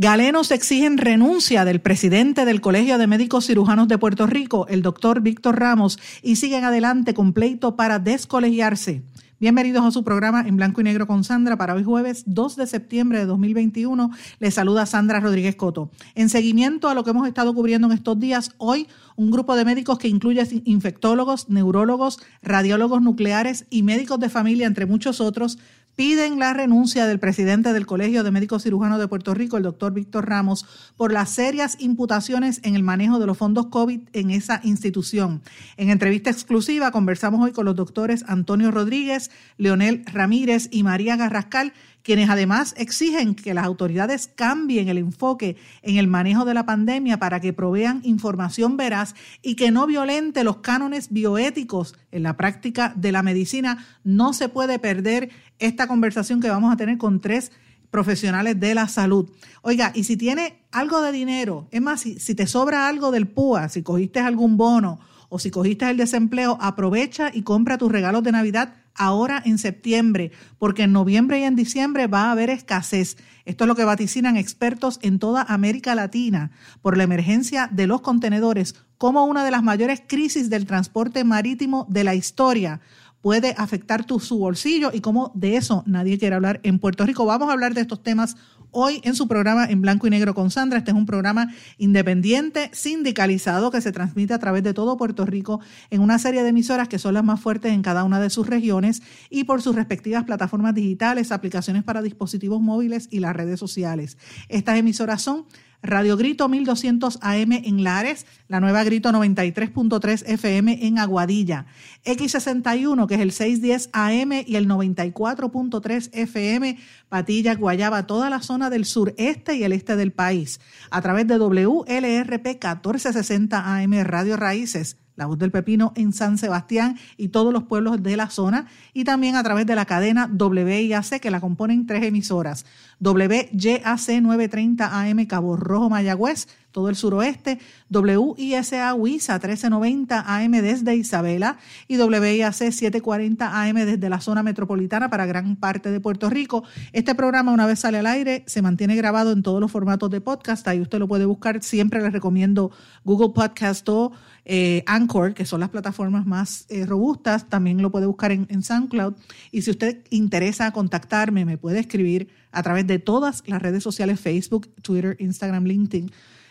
Galenos exigen renuncia del presidente del Colegio de Médicos Cirujanos de Puerto Rico, el doctor Víctor Ramos, y siguen adelante con pleito para descolegiarse. Bienvenidos a su programa en blanco y negro con Sandra para hoy jueves 2 de septiembre de 2021. Les saluda Sandra Rodríguez Coto. En seguimiento a lo que hemos estado cubriendo en estos días, hoy un grupo de médicos que incluye infectólogos, neurólogos, radiólogos nucleares y médicos de familia, entre muchos otros, piden la renuncia del presidente del Colegio de Médicos Cirujanos de Puerto Rico, el doctor Víctor Ramos, por las serias imputaciones en el manejo de los fondos COVID en esa institución. En entrevista exclusiva conversamos hoy con los doctores Antonio Rodríguez, Leonel Ramírez y María Garrascal, quienes además exigen que las autoridades cambien el enfoque en el manejo de la pandemia para que provean información veraz y que no violente los cánones bioéticos en la práctica de la medicina. No se puede perder esta conversación que vamos a tener con tres profesionales de la salud. Oiga, y si tiene algo de dinero, es más, si, te sobra algo del PUA, si cogiste algún bono o si cogiste el desempleo, aprovecha y compra tus regalos de Navidad ahora en septiembre, porque en noviembre y en diciembre va a haber escasez. Esto es lo que vaticinan expertos en toda América Latina por la emergencia de los contenedores como una de las mayores crisis del transporte marítimo de la historia puede afectar tu, su bolsillo y cómo de eso nadie quiere hablar en Puerto Rico. Vamos a hablar de estos temas hoy en su programa en blanco y negro con Sandra. Este es un programa independiente, sindicalizado, que se transmite a través de todo Puerto Rico en una serie de emisoras que son las más fuertes en cada una de sus regiones y por sus respectivas plataformas digitales, aplicaciones para dispositivos móviles y las redes sociales. Estas emisoras son Radio Grito 1200 AM en Lares, la nueva Grito 93.3 FM en Aguadilla, X61 que es el 610 AM y el 94.3 FM Patilla, Guayaba, toda la zona del sureste y el este del país, a través de WLRP 1460 AM Radio Raíces la Voz del Pepino en San Sebastián y todos los pueblos de la zona, y también a través de la cadena WIAC, que la componen tres emisoras. WYAC 930 AM Cabo Rojo Mayagüez, todo el suroeste, WISA WISA 1390 AM desde Isabela y WIAC 740 AM desde la zona metropolitana para gran parte de Puerto Rico. Este programa una vez sale al aire se mantiene grabado en todos los formatos de podcast, ahí usted lo puede buscar, siempre les recomiendo Google Podcast o eh, Anchor, que son las plataformas más eh, robustas, también lo puede buscar en, en SoundCloud. Y si usted interesa contactarme, me puede escribir a través de todas las redes sociales, Facebook, Twitter, Instagram, LinkedIn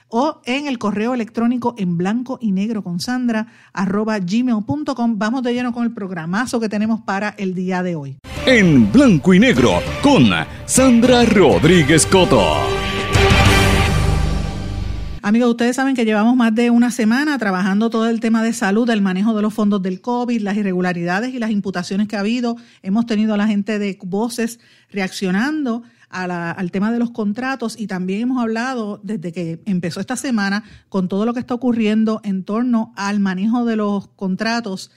o en el correo electrónico en blanco y negro con Sandra arroba gmail.com. Vamos de lleno con el programazo que tenemos para el día de hoy. En blanco y negro con Sandra Rodríguez Coto. Amigos, ustedes saben que llevamos más de una semana trabajando todo el tema de salud, el manejo de los fondos del COVID, las irregularidades y las imputaciones que ha habido. Hemos tenido a la gente de voces reaccionando al tema de los contratos y también hemos hablado desde que empezó esta semana con todo lo que está ocurriendo en torno al manejo de los contratos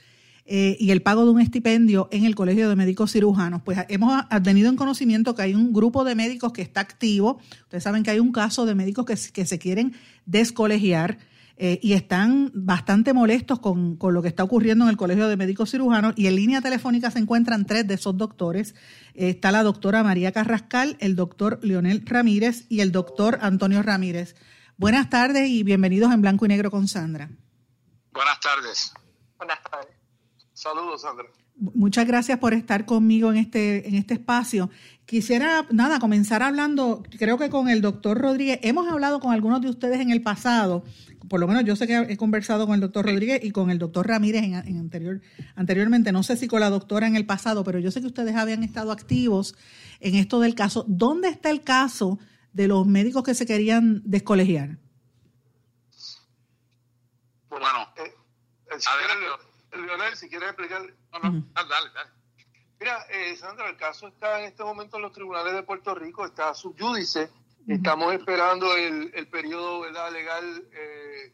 eh, y el pago de un estipendio en el Colegio de Médicos Cirujanos. Pues hemos tenido en conocimiento que hay un grupo de médicos que está activo. Ustedes saben que hay un caso de médicos que, que se quieren descolegiar. Eh, y están bastante molestos con, con, lo que está ocurriendo en el Colegio de Médicos Cirujanos y en línea telefónica se encuentran tres de esos doctores. Eh, está la doctora María Carrascal, el doctor Leonel Ramírez y el doctor Antonio Ramírez. Buenas tardes y bienvenidos en Blanco y Negro con Sandra. Buenas tardes. Buenas tardes. Saludos, Sandra. Muchas gracias por estar conmigo en este, en este espacio. Quisiera, nada, comenzar hablando, creo que con el doctor Rodríguez. Hemos hablado con algunos de ustedes en el pasado, por lo menos yo sé que he conversado con el doctor Rodríguez y con el doctor Ramírez en, anterior, anteriormente, no sé si con la doctora en el pasado, pero yo sé que ustedes habían estado activos en esto del caso. ¿Dónde está el caso de los médicos que se querían descolegiar? Bueno, eh, Leonel, si quieres explicar. No, no, dale, dale. Mira, eh, Sandra, el caso está en este momento en los tribunales de Puerto Rico, está subyúdice. Estamos esperando el, el periodo legal eh,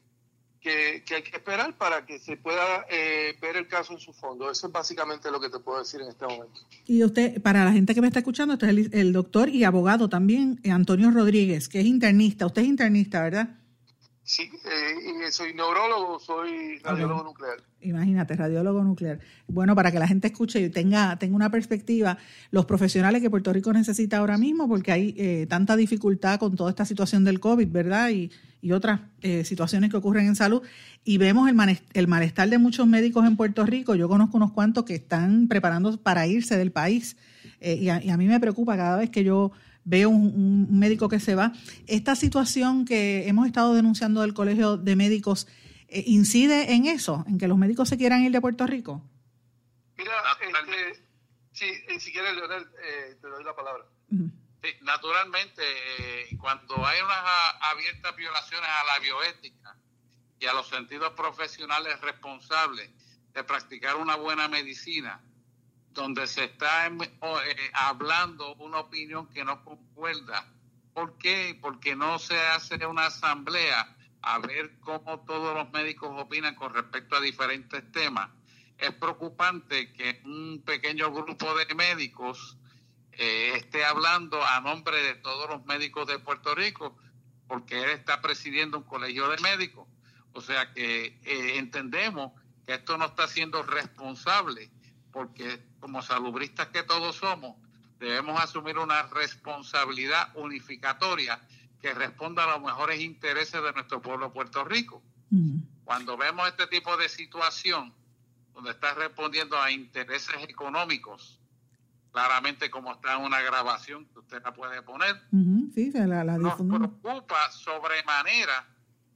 que, hay que esperar para que se pueda eh, ver el caso en su fondo. Eso es básicamente lo que te puedo decir en este momento. Y usted, para la gente que me está escuchando, usted es el, doctor y abogado también, eh, Antonio Rodríguez, que es internista. Usted es internista, ¿verdad? Sí, eh, soy neurólogo, soy radiólogo nuclear. Imagínate, radiólogo nuclear. Bueno, para que la gente escuche y tenga, tenga una perspectiva, los profesionales que Puerto Rico necesita ahora mismo, porque hay tanta dificultad con toda esta situación del COVID, ¿verdad? Y, y otras eh, situaciones que ocurren en salud. Y vemos el, el malestar de muchos médicos en Puerto Rico. Yo conozco unos cuantos que están preparando para irse del país. Eh, y, a, mí me preocupa cada vez que yo veo un, médico que se va. Esta situación que hemos estado denunciando del Colegio de Médicos eh, incide en eso, en que los médicos se quieran ir de Puerto Rico. Mira, este, sí, si quieres, Leonel, te doy la palabra naturalmente, eh, cuando hay unas abiertas violaciones a la bioética y a los sentidos profesionales responsables de practicar una buena medicina, donde se está eh, hablando una opinión que no concuerda. ¿Por qué? Porque no se hace una asamblea a ver cómo todos los médicos opinan con respecto a diferentes temas. Es preocupante que un pequeño grupo de médicos eh, esté hablando a nombre de todos los médicos de Puerto Rico, porque él está presidiendo un colegio de médicos. O sea que eh, entendemos que esto no está siendo responsable, porque como salubristas que todos somos, debemos asumir una responsabilidad unificatoria que responda a los mejores intereses de nuestro pueblo Puerto Rico. Cuando vemos este tipo de situación, donde está respondiendo a intereses económicos, claramente como está en una grabación que usted la puede poner. sí, la, la Nos preocupa sobremanera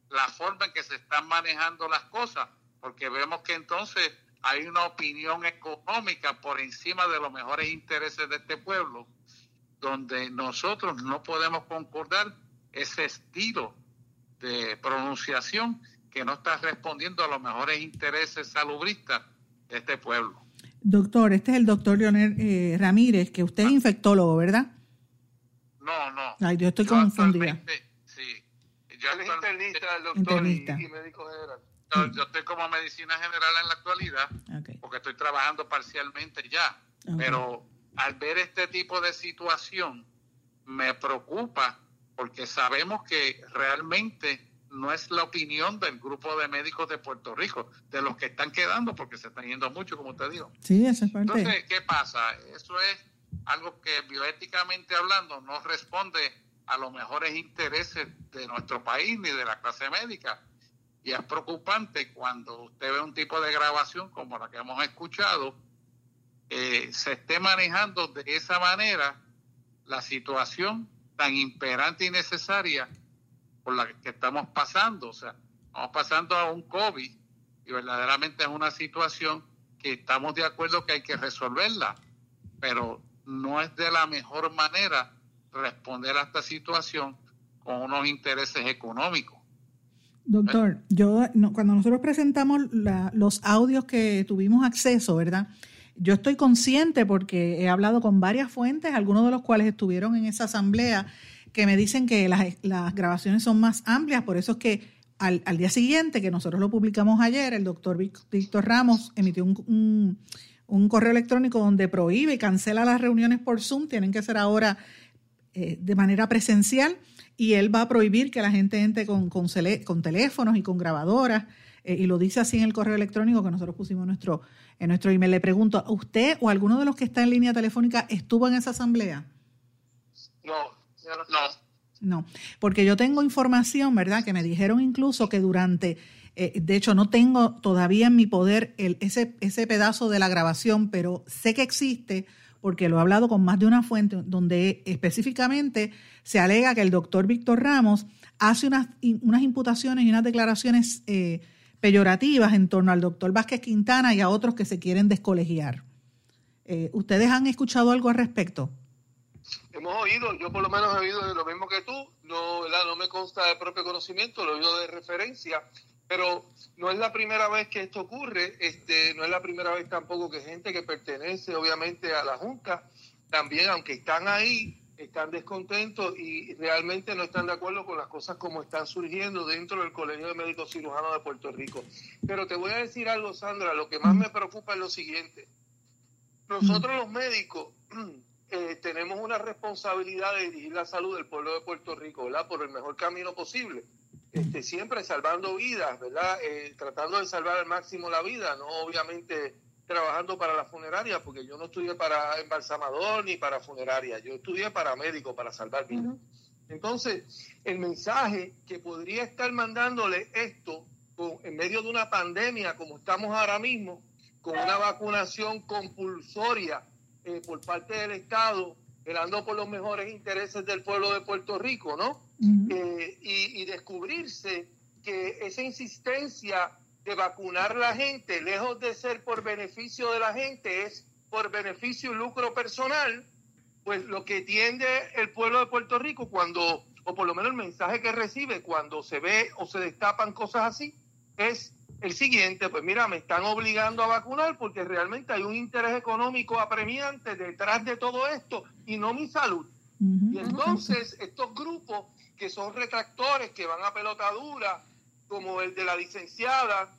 la forma en que se están manejando las cosas, porque vemos que entonces hay una opinión económica por encima de los mejores intereses de este pueblo, donde nosotros no podemos concordar ese estilo de pronunciación que no está respondiendo a los mejores intereses salubristas de este pueblo. Doctor, este es el doctor Leonel eh, Ramírez, que usted es ah. infectólogo, ¿verdad? No, no. Ay, yo estoy confundida. Sí. Yo soy internista, doctor Y, médico general. Yo estoy como medicina general en la actualidad, porque estoy trabajando parcialmente ya. Pero al ver este tipo de situación, me preocupa porque sabemos que realmente no es la opinión del grupo de médicos de Puerto Rico, de los que están quedando, porque se están yendo mucho, como te digo. Sí, esa es parte. Entonces, ¿qué pasa? Eso es algo que bioéticamente hablando no responde a los mejores intereses de nuestro país ni de la clase médica. Y es preocupante cuando usted ve un tipo de grabación como la que hemos escuchado, eh, se esté manejando de esa manera la situación tan imperante y necesaria por la que estamos pasando. O sea, estamos pasando a un COVID y verdaderamente es una situación que estamos de acuerdo que hay que resolverla, pero no es de la mejor manera responder a esta situación con unos intereses económicos. Doctor, yo cuando nosotros presentamos los audios que tuvimos acceso, ¿verdad? Yo estoy consciente porque he hablado con varias fuentes, algunos de los cuales estuvieron en esa asamblea que me dicen que las, grabaciones son más amplias, por eso es que al, día siguiente, que nosotros lo publicamos ayer, el doctor Víctor Ramos emitió un, correo electrónico donde prohíbe y cancela las reuniones por Zoom, tienen que ser ahora eh, de manera presencial, y él va a prohibir que la gente entre con, con, teléfonos y con grabadoras, eh, y lo dice así en el correo electrónico que nosotros pusimos en nuestro, en nuestro email. Le pregunto, ¿usted o alguno de los que está en línea telefónica estuvo en esa asamblea? No, no. No, porque yo tengo información, ¿verdad? Que me dijeron incluso que durante, eh, de hecho no tengo todavía en mi poder el, ese, ese pedazo de la grabación, pero sé que existe porque lo he hablado con más de una fuente donde específicamente se alega que el doctor Víctor Ramos hace unas, unas imputaciones y unas declaraciones eh, peyorativas en torno al doctor Vázquez Quintana y a otros que se quieren descolegiar. Eh, ¿Ustedes han escuchado algo al respecto? hemos oído, yo por lo menos he oído lo mismo que tú, no, no me consta de propio conocimiento, lo he oído de referencia, Pero no es la primera vez que esto ocurre, este, no es la primera vez tampoco que gente que pertenece obviamente a la Junta, también aunque están ahí, están descontentos y realmente no están de acuerdo con las cosas como están surgiendo dentro del Colegio de Médicos Cirujanos de Puerto Rico. Pero te voy a decir algo, Sandra, lo que más me preocupa es lo siguiente. Nosotros los médicos eh, tenemos una responsabilidad de dirigir la salud del pueblo de Puerto Rico. Por el mejor camino posible. Este, siempre salvando vidas, ¿verdad? Eh, tratando de salvar al máximo la vida, no obviamente trabajando para la funeraria, porque yo no estudié para embalsamador ni para funeraria, yo estudié para médico, para salvar vidas. Entonces, el mensaje que podría estar mandándole esto en medio de una pandemia como estamos ahora mismo, con una vacunación compulsoria eh, por parte del Estado, velando por los mejores intereses del pueblo de Puerto Rico, ¿no? Eh, y, y descubrirse que esa insistencia de vacunar la gente, lejos de ser por beneficio de la gente, es por beneficio y lucro personal, pues lo que tiende el pueblo de Puerto Rico cuando, o por lo menos el mensaje que recibe cuando se ve o se destapan cosas así, es el siguiente, pues mira, me están obligando a vacunar porque realmente hay un interés económico apremiante detrás de todo esto y no mi salud. Y entonces estos grupos que son retractores, que van a pelotadura, como el de la licenciada,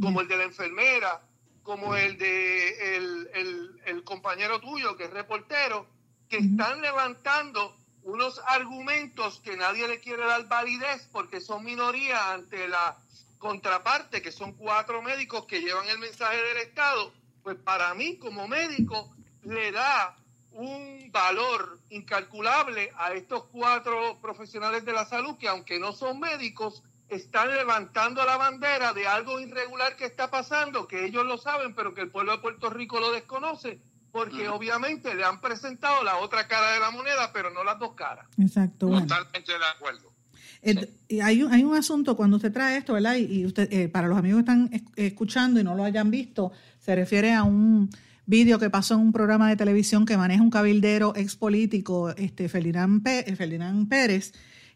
como el de la enfermera, como el de el, compañero tuyo que es reportero, que están levantando unos argumentos que nadie le quiere dar validez porque son minoría ante la contraparte, que son cuatro médicos que llevan el mensaje del Estado, pues para mí como médico le da un valor incalculable a estos cuatro profesionales de la salud que aunque no son médicos, están levantando la bandera de algo irregular que está pasando, que ellos lo saben, pero que el pueblo de Puerto Rico lo desconoce, porque obviamente le han presentado la otra cara de la moneda, pero no las dos caras. Exacto. Totalmente de acuerdo. Y hay, un, hay un asunto cuando usted trae esto, ¿verdad? Y, usted, eh, para los amigos que están escuchando y no lo hayan visto, se refiere a un vídeo que pasó en un programa de televisión que maneja un cabildero expolítico, este Ferdinand, Pérez,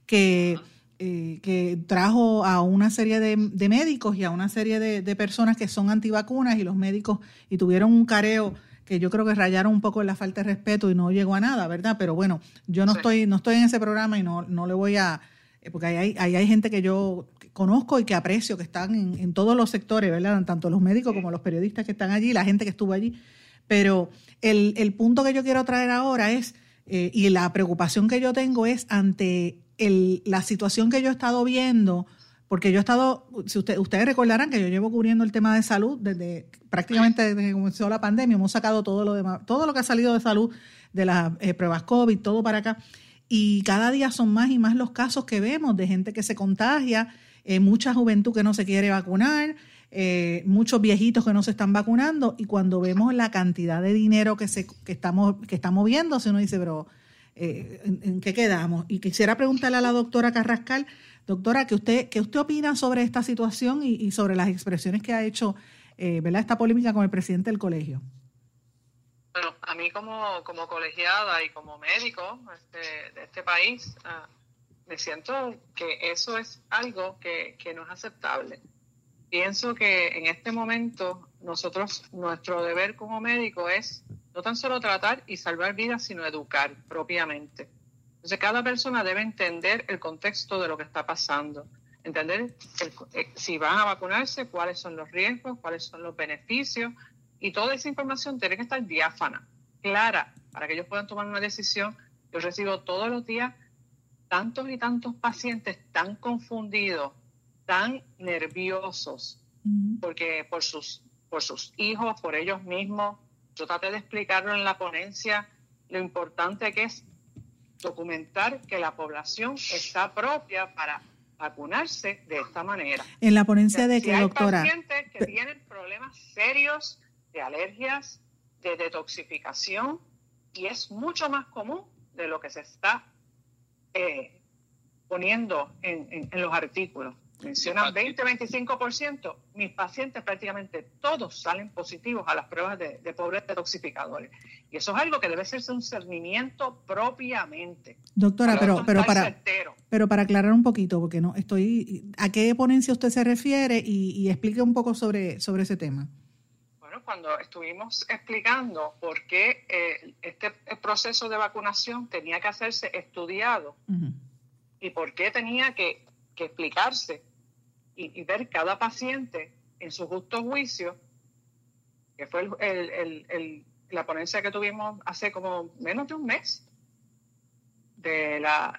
que... Eh, que trajo a una serie de, médicos y a una serie de, personas que son antivacunas y los médicos y tuvieron un careo que yo creo que rayaron un poco en la falta de respeto y no llegó a nada, ¿verdad? Pero bueno, yo no estoy no estoy en ese programa y no, no le voy a eh, porque ahí hay, hay, gente que yo conozco y que aprecio, que están en, todos los sectores, ¿verdad? Tanto los médicos como los periodistas que están allí, la gente que estuvo allí. Pero el, el punto que yo quiero traer ahora es, eh, y la preocupación que yo tengo es ante el, la situación que yo he estado viendo, porque yo he estado, si usted, ustedes recordarán que yo llevo cubriendo el tema de salud desde prácticamente desde que comenzó la pandemia, hemos sacado todo lo demás, todo lo que ha salido de salud, de las eh, pruebas COVID, todo para acá. Y cada día son más y más los casos que vemos de gente que se contagia, eh, mucha juventud que no se quiere vacunar, eh, muchos viejitos que no se están vacunando. Y cuando vemos la cantidad de dinero que, se, que, estamos, que está moviéndose, uno dice, pero eh, en, qué quedamos. Y quisiera preguntarle a la doctora Carrascal, doctora, ¿qué usted, qué usted opina sobre esta situación y, sobre las expresiones que ha hecho eh, ¿verdad? esta polémica con el presidente del colegio? Bueno, a mí como, como colegiada y como médico este, de este país, ah, me siento que eso es algo que, que no es aceptable. Pienso que en este momento nosotros, nuestro deber como médico es no tan solo tratar y salvar vidas, sino educar propiamente. Entonces, cada persona debe entender el contexto de lo que está pasando, entender eh, si van a vacunarse, cuáles son los riesgos, cuáles son los beneficios, y toda esa información tiene que estar diáfana, clara, para que ellos puedan tomar una decisión. Yo recibo todos los días tantos y tantos pacientes tan confundidos, tan nerviosos, porque por sus, por sus hijos, por ellos mismos, yo traté de explicarlo en la ponencia, lo importante que es documentar que la población está propia para vacunarse de esta manera. En la ponencia de que, hay doctora. pacientes que tienen problemas serios de alergias, de detoxificación, y es mucho más común de lo que se está eh, poniendo en, los artículos. mencionan 20-25%, mis pacientes prácticamente todos salen positivos a las pruebas de, de pobres detoxificadores. Y eso es algo que debe hacerse un cernimiento propiamente. Doctora, pero, pero, para, pero para aclarar un poquito, porque no estoy, ¿a qué ponencia usted se refiere? Y, explique un poco sobre, sobre ese tema. Cuando estuvimos explicando por qué eh, este proceso de vacunación tenía que hacerse estudiado y por qué tenía que que explicarse y, ver cada paciente en su justo juicio, que fue la ponencia que tuvimos hace como menos de un mes de la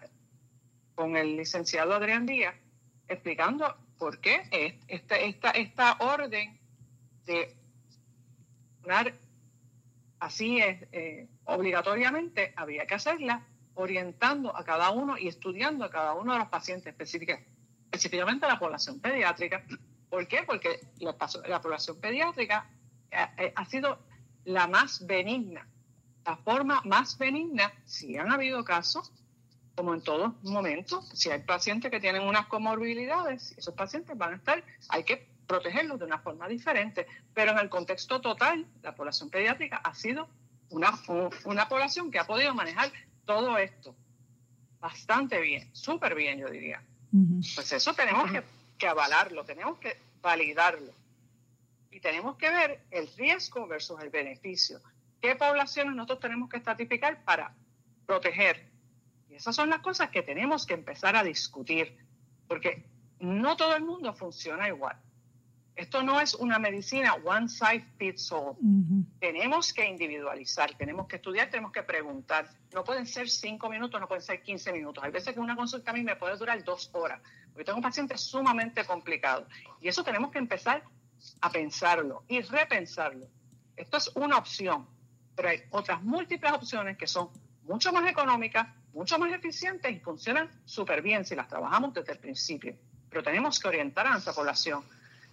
con el licenciado Adrián Díaz, explicando por qué esta, esta, esta orden de así es, eh, obligatoriamente había que hacerla orientando a cada uno y estudiando a cada uno de los pacientes específicamente a la población pediátrica. ¿Por qué? Porque la, población pediátrica eh, eh, ha, sido la más benigna, la forma más benigna, si han habido casos, como en todos momentos, si hay pacientes que tienen unas comorbilidades, esos pacientes van a estar, hay que protegerlos de una forma diferente, pero en el contexto total, la población pediátrica ha sido una, una población que ha podido manejar todo esto bastante bien, súper bien, yo diría. Pues eso tenemos que, avalarlo, tenemos que validarlo. Y tenemos que ver el riesgo versus el beneficio. ¿Qué poblaciones nosotros tenemos que estratificar para proteger? Y esas son las cosas que tenemos que empezar a discutir, porque no todo el mundo funciona igual. Esto no es una medicina one size fits all. Tenemos que individualizar, tenemos que estudiar, tenemos que preguntar. No pueden ser cinco minutos, no pueden ser 15 minutos. Hay veces que una consulta a mí me puede durar dos horas, porque tengo un paciente sumamente complicado. Y eso tenemos que empezar a pensarlo y repensarlo. Esto es una opción, pero hay otras múltiples opciones que son mucho más económicas, mucho más eficientes y funcionan súper bien si las trabajamos desde el principio. Pero tenemos que orientar a nuestra población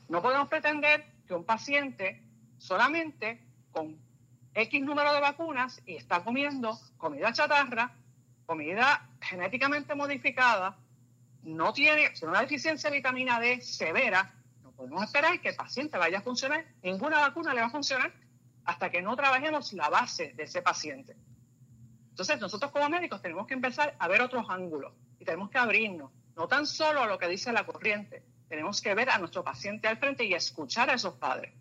no podemos pretender que un paciente solamente con X número de vacunas y está comiendo comida chatarra, comida genéticamente modificada, no tiene una deficiencia de vitamina D severa, no podemos esperar que el paciente vaya a funcionar, ninguna vacuna le va a funcionar hasta que no trabajemos la base de ese paciente. Entonces, nosotros como médicos tenemos que empezar a ver otros ángulos y tenemos que abrirnos, no tan solo a lo que dice la corriente, tenemos que ver a nuestro paciente al frente y escuchar a esos padres.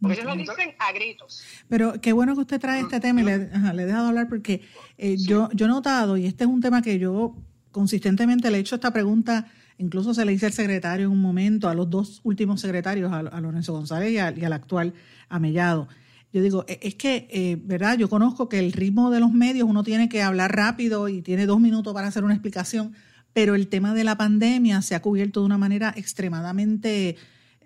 Porque ellos lo dicen a gritos. Pero qué bueno que usted trae este tema y le, he dejado hablar porque eh, yo, yo he notado, y este es un tema que yo consistentemente le he hecho esta pregunta, incluso se le hice al secretario en un momento, a los dos últimos secretarios, a, Lorenzo González y, al actual Amellado. Yo digo, e, es que, eh, ¿verdad? Yo conozco que el ritmo de los medios uno tiene que hablar rápido y tiene dos minutos para hacer una explicación, pero el tema de la pandemia se ha cubierto de una manera extremadamente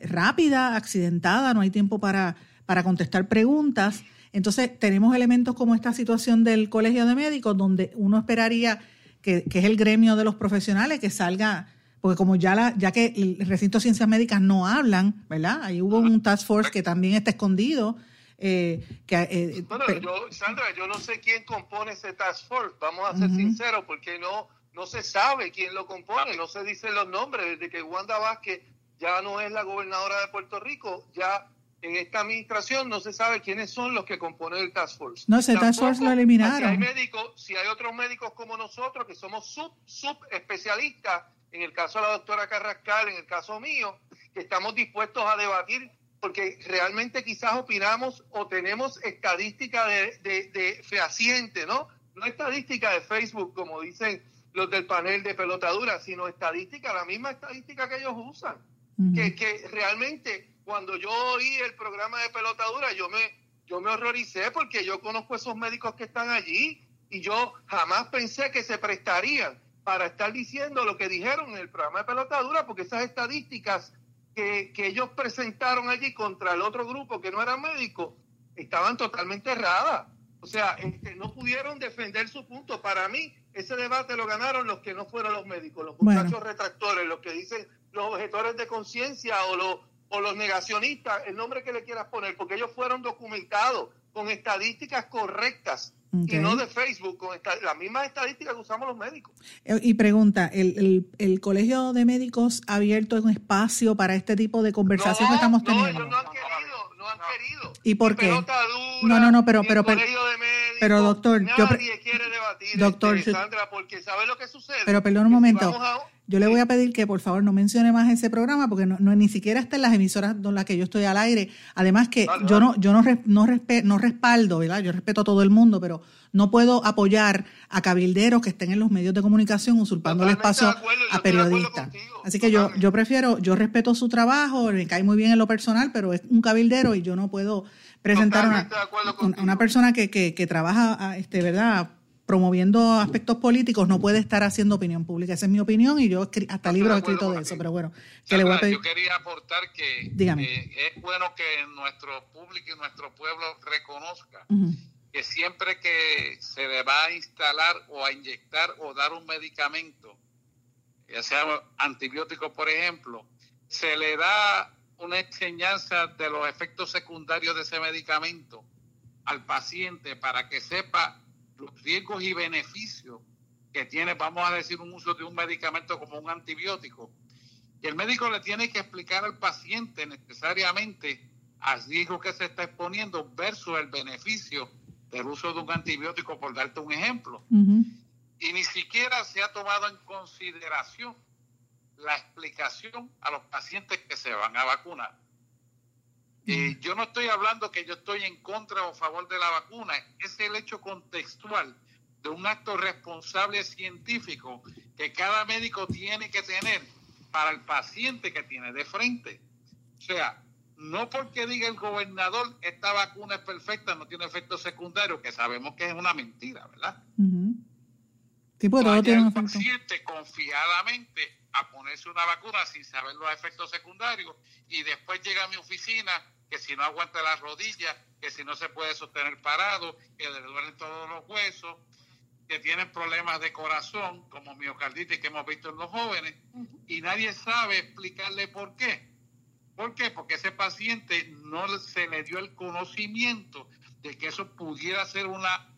rápida, accidentada, no hay tiempo para, para contestar preguntas. Entonces, tenemos elementos como esta situación del Colegio de Médicos, donde uno esperaría que, es el gremio de los profesionales, que salga, porque como ya, la, ya que el recinto de ciencias médicas no hablan, ¿verdad? Ahí hubo un task force que también está escondido. Eh, que, eh, bueno, yo, Sandra, yo no sé quién compone ese task force, vamos a ser sinceros, porque no no se sabe quién lo compone, no se dicen los nombres. Desde que Wanda Vázquez ya no es la gobernadora de Puerto Rico, ya en esta administración no se sabe quiénes son los que componen el Task Force. No, ese Task Force lo eliminaron. Si hay médicos, si hay otros médicos como nosotros que somos sub, sub especialistas, en el caso de la doctora Carrascal, en el caso mío, que estamos dispuestos a debatir porque realmente quizás opinamos o tenemos estadística de, de, de fehaciente, ¿no? No estadística de Facebook, como dicen los del panel de pelotadura, sino estadística, la misma estadística que ellos usan. que, que realmente cuando yo oí el programa de pelotadura, yo me, yo me horroricé porque yo conozco esos médicos que están allí y yo jamás pensé que se prestarían para estar diciendo lo que dijeron en el programa de pelotadura, porque esas estadísticas que, que ellos presentaron allí contra el otro grupo que no era médico estaban totalmente erradas. O sea, este, no pudieron defender su punto. Para mí, ese debate lo ganaron los que no fueron los médicos, los muchachos retractores, los que dicen los objetores de conciencia o los, o los negacionistas, el nombre que le quieras poner, porque ellos fueron documentados con estadísticas correctas y no de Facebook, con esta, las mismas estadísticas que usamos los médicos. Eh, y pregunta, ¿el, el, Colegio de Médicos ha abierto un espacio para este tipo de conversación que estamos teniendo? No, ellos no han querido, no han querido. ¿Y por qué? no, no, no, pero, pero, pero, pero doctor, nadie quiere debatir, doctor, este, Sandra, porque ¿sabe lo que sucede? Pero perdón un momento. Yo le voy a pedir que por favor no mencione más ese programa porque no, ni siquiera está en las emisoras con las que yo estoy al aire. Además que yo no yo no no, no respaldo, ¿verdad? Yo respeto a todo el mundo, pero no puedo apoyar a cabilderos que estén en los medios de comunicación usurpando el espacio a periodistas. Así que yo yo prefiero, yo respeto su trabajo, me cae muy bien en lo personal, pero es un cabildero y yo no puedo presentar una, una, persona que, que, que trabaja, este, ¿verdad? Promoviendo aspectos políticos no puede estar haciendo opinión pública. Esa es mi opinión y yo hasta libros he escrito de eso, pero bueno. Que le voy a pedir... Yo quería aportar que eh, es bueno que nuestro público y nuestro pueblo reconozca que siempre que se le va a instalar o a inyectar o dar un medicamento, ya sea antibiótico, por ejemplo, se le da una enseñanza de los efectos secundarios de ese medicamento al paciente para que sepa los riesgos y beneficios que tiene, vamos a decir, un uso de un medicamento como un antibiótico. Y el médico le tiene que explicar al paciente necesariamente al riesgo que se está exponiendo versus el beneficio del uso de un antibiótico, por darte un ejemplo. Y ni siquiera se ha tomado en consideración la explicación a los pacientes que se van a vacunar. Eh, yo no estoy hablando que yo estoy en contra o a favor de la vacuna, es el hecho contextual de un acto responsable científico que cada médico tiene que tener para el paciente que tiene de frente. O sea, no porque diga el gobernador esta vacuna es perfecta, no tiene efectos secundarios, que sabemos que es una mentira, ¿verdad? Sí, pues, el paciente confiadamente a ponerse una vacuna sin saber los efectos secundarios y después llega a mi oficina que si no aguanta las rodillas, que si no se puede sostener parado, que le duelen todos los huesos, que tienen problemas de corazón, como miocarditis que hemos visto en los jóvenes, y nadie sabe explicarle por qué. ¿Por qué? Porque ese paciente no se le dio el conocimiento de que eso pudiera ser una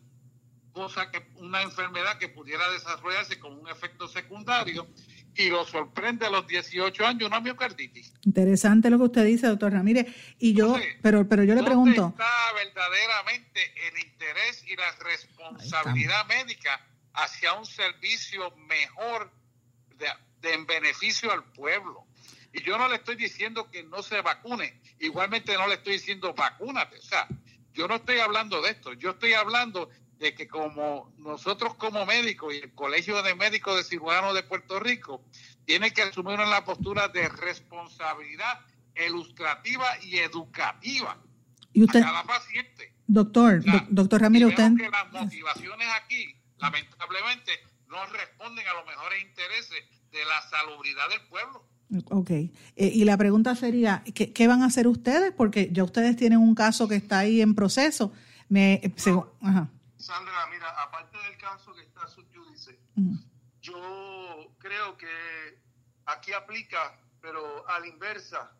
cosa que una enfermedad que pudiera desarrollarse con un efecto secundario y lo sorprende a los 18 años una miocarditis. Interesante lo que usted dice, doctor Ramírez. Y yo, pero, pero yo le pregunto. está verdaderamente el interés y la responsabilidad médica hacia un servicio mejor de, en beneficio al pueblo? Y yo no le estoy diciendo que no se vacune, igualmente no le estoy diciendo vacúnate. O sea, yo no estoy hablando de esto, yo estoy hablando de que como nosotros como médicos y el Colegio de Médicos de Cirujanos de Puerto Rico tiene que asumir una postura de responsabilidad ilustrativa y educativa ¿Y usted, a cada paciente. Doctor, doctor Ramírez, usted... que las motivaciones aquí, lamentablemente, no responden a los mejores intereses de la salubridad del pueblo. Ok. Eh, y la pregunta sería, ¿qué, ¿qué, van a hacer ustedes? Porque ya ustedes tienen un caso que está ahí en proceso. Me, eh, ajá. Sandra, mira, aparte del caso que está subyúdice, yo creo que aquí aplica, pero a la inversa,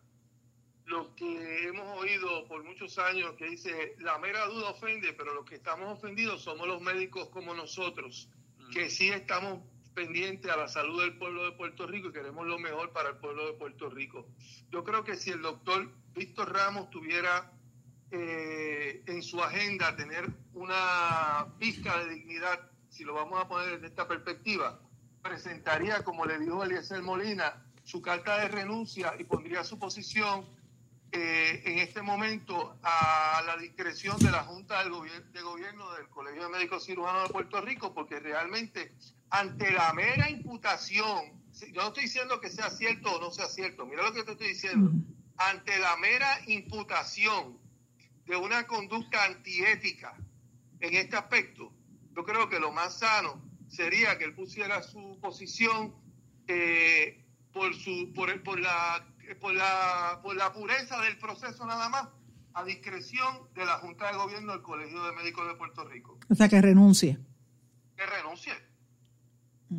lo que hemos oído por muchos años que dice, la mera duda ofende, pero los que estamos ofendidos somos los médicos como nosotros, que sí estamos pendientes a la salud del pueblo de Puerto Rico y queremos lo mejor para el pueblo de Puerto Rico. Yo creo que si el doctor Víctor Ramos tuviera eh, en su agenda tener una pizca de dignidad, si lo vamos a poner desde esta perspectiva, presentaría, como le dijo Eliezer Molina, su carta de renuncia y pondría su posición eh, en este momento a la discreción de la Junta del de Gobierno del Colegio de Médicos Cirujanos de Puerto Rico, porque realmente ante la mera imputación, yo no estoy diciendo que sea cierto o no sea cierto, mira lo que te estoy diciendo, ante la mera imputación de una conducta antiética en este aspecto, yo creo que lo más sano sería que él pusiera su posición eh, por, su, por, por, la, por, la, por la pureza del proceso nada más, a discreción de la Junta de Gobierno del Colegio de Médicos de Puerto Rico. O sea, que renuncie. Que renuncie.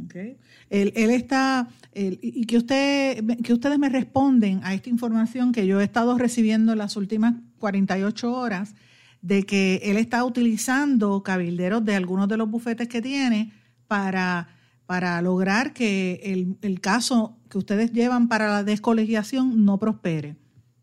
Okay. Él, él está, y que, usted, que ustedes me responden a esta información que yo he estado recibiendo en las últimas 48 horas de que él está utilizando cabilderos de algunos de los bufetes que tiene para, para lograr que el, el caso que ustedes llevan para la descolegiación no prospere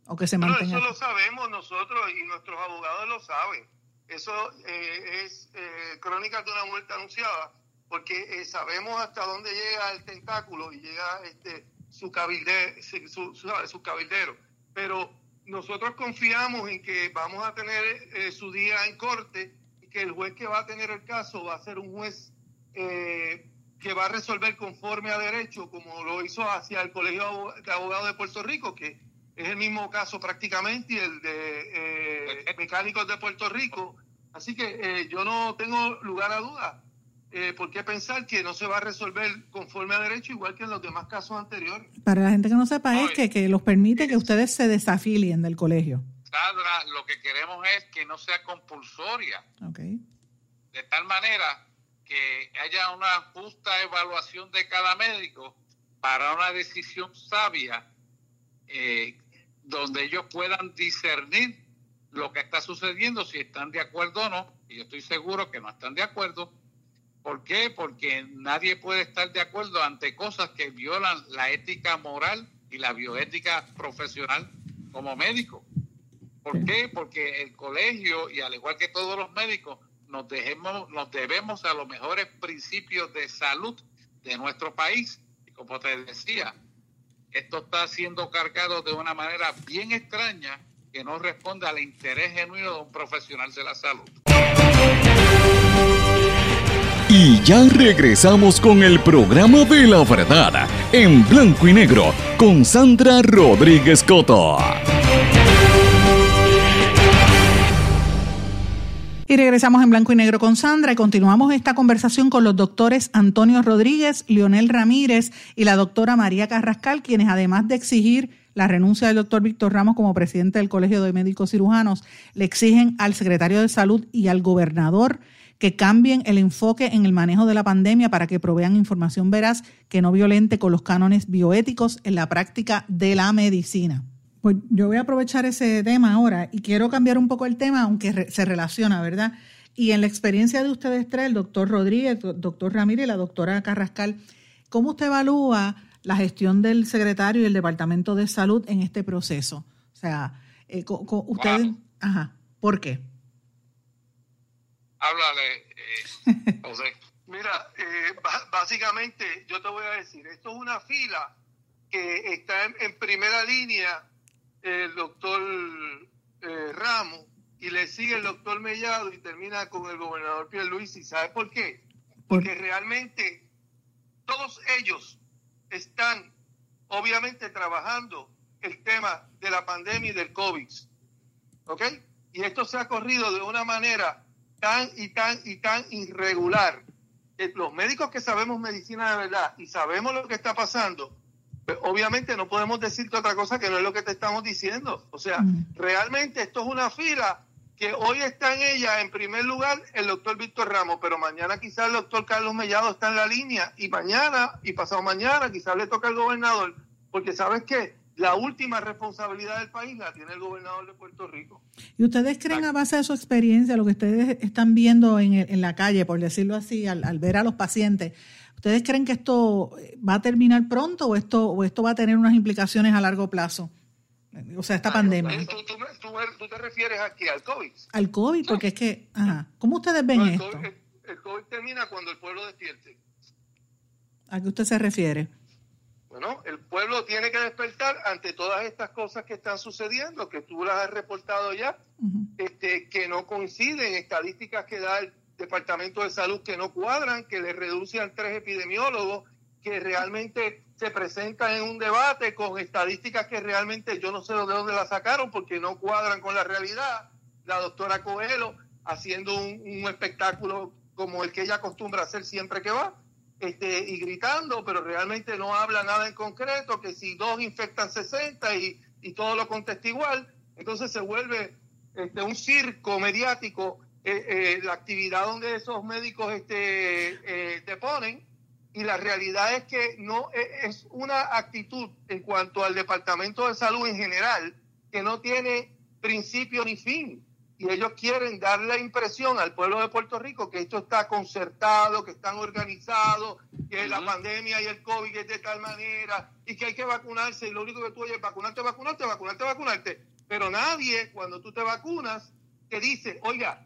o que se mantenga. eso lo sabemos nosotros y nuestros abogados lo saben. Eso eh, es eh, crónica de una muerte anunciada, porque eh, sabemos hasta dónde llega el tentáculo y llega este su, cabilde, su, su cabildero. Pero nosotros confiamos en que vamos a tener eh, su día en corte y que el juez que va a tener el caso va a ser un juez eh, que va a resolver conforme a derecho, como lo hizo hacia el Colegio de Abogados de Puerto Rico, que es el mismo caso prácticamente, y el de eh, Mecánicos de Puerto Rico. Así que yo no tengo lugar a dudas eh, ¿por qué pensar que no se va a resolver conforme a derecho igual que en los demás casos anteriores? Para la gente que no sepa es que, que los permite que ustedes se desafilien del colegio. Sandra, lo que queremos es que no sea compulsoria. De tal manera que haya una justa evaluación de cada médico para una decisión sabia eh, donde ellos puedan discernir lo que está sucediendo, si están de acuerdo o no, y yo estoy seguro que no están de acuerdo, ¿Por qué? Porque nadie puede estar de acuerdo ante cosas que violan la ética moral y la bioética profesional como médico. ¿Por qué? Porque el colegio, y al igual que todos los médicos, nos, dejemos, nos debemos a los mejores principios de salud de nuestro país. Y como te decía, esto está siendo cargado de una manera bien extraña que no responde al interés genuino de un profesional de la salud. Y ya regresamos con el programa de la verdad en blanco y negro con Sandra Rodríguez Coto. Y regresamos en blanco y negro con Sandra y continuamos esta conversación con los doctores Antonio Rodríguez, Leonel Ramírez y la doctora María Carrascal, quienes además de exigir la renuncia del doctor Víctor Ramos como presidente del Colegio de Médicos Cirujanos, le exigen al secretario de Salud y al gobernador que cambien el enfoque en el manejo de la pandemia para que provean información veraz que no violente con los cánones bioéticos en la práctica de la medicina. Pues yo voy a aprovechar ese tema ahora y quiero cambiar un poco el tema, aunque se relaciona, ¿verdad? Y en la experiencia de ustedes tres, el doctor Rodríguez, el doctor Ramírez y la doctora Carrascal, ¿cómo usted evalúa la gestión del secretario y el Departamento de Salud en este proceso? O sea, eh, ustedes... Ajá, ¿por qué? Háblale, eh, José. Mira, eh, básicamente yo te voy a decir, esto es una fila que está en, primera línea el doctor eh, Ramos y le sigue el doctor Mellado y termina con el gobernador Pierluisi. ¿Sabe por qué? Porque realmente todos ellos están obviamente trabajando el tema de la pandemia y del COVID. ¿Ok? Y esto se ha corrido de una manera tan y tan y tan irregular. Los médicos que sabemos medicina de verdad y sabemos lo que está pasando, pues, obviamente no podemos decirte otra cosa que no es lo que te estamos diciendo. O sea, realmente esto es una fila que hoy está en ella, en primer lugar, el doctor Víctor Ramos, pero mañana quizás el doctor Carlos Mellado está en la línea y mañana y pasado mañana quizás le toca al gobernador, porque sabes qué, la última responsabilidad del país la tiene el gobernador de Puerto Rico. ¿Y ustedes creen a base de su experiencia, lo que ustedes están viendo en, en la calle, por decirlo así, al, ver a los pacientes, ¿ustedes creen que esto va a terminar pronto o esto, o esto va a tener unas implicaciones a largo plazo? O sea, esta pandemia. ¿Tú, te refieres aquí al COVID? Al COVID, porque es que, ajá, ¿cómo ustedes ven esto? el COVID termina cuando el pueblo despierte. ¿A qué usted se refiere? Bueno, el pueblo tiene que despertar ante todas estas cosas que están sucediendo, que tú las has reportado ya, este, que no coinciden, estadísticas que da el Departamento de Salud que no cuadran, que le reducen tres epidemiólogos, que realmente se presentan en un debate con estadísticas que realmente yo no sé de dónde las sacaron porque no cuadran con la realidad. La doctora Coelho haciendo un, un espectáculo como el que ella acostumbra hacer siempre que va este, y gritando, pero realmente no habla nada en concreto, que si dos infectan 60 y, y todo lo contesta igual, entonces se vuelve este, un circo mediático eh, eh, la actividad donde esos médicos este, eh, te ponen y la realidad es que no e, es una actitud en cuanto al Departamento de Salud en general que no tiene principio ni fin. Y ellos quieren dar la impresión al pueblo de Puerto Rico que esto está concertado, que están organizados, que la pandemia y el COVID es de tal manera y que hay que vacunarse y lo único que tú oyes es vacunarte, vacunarte, vacunarte, vacunarte. Pero nadie cuando tú te vacunas te dice, oiga,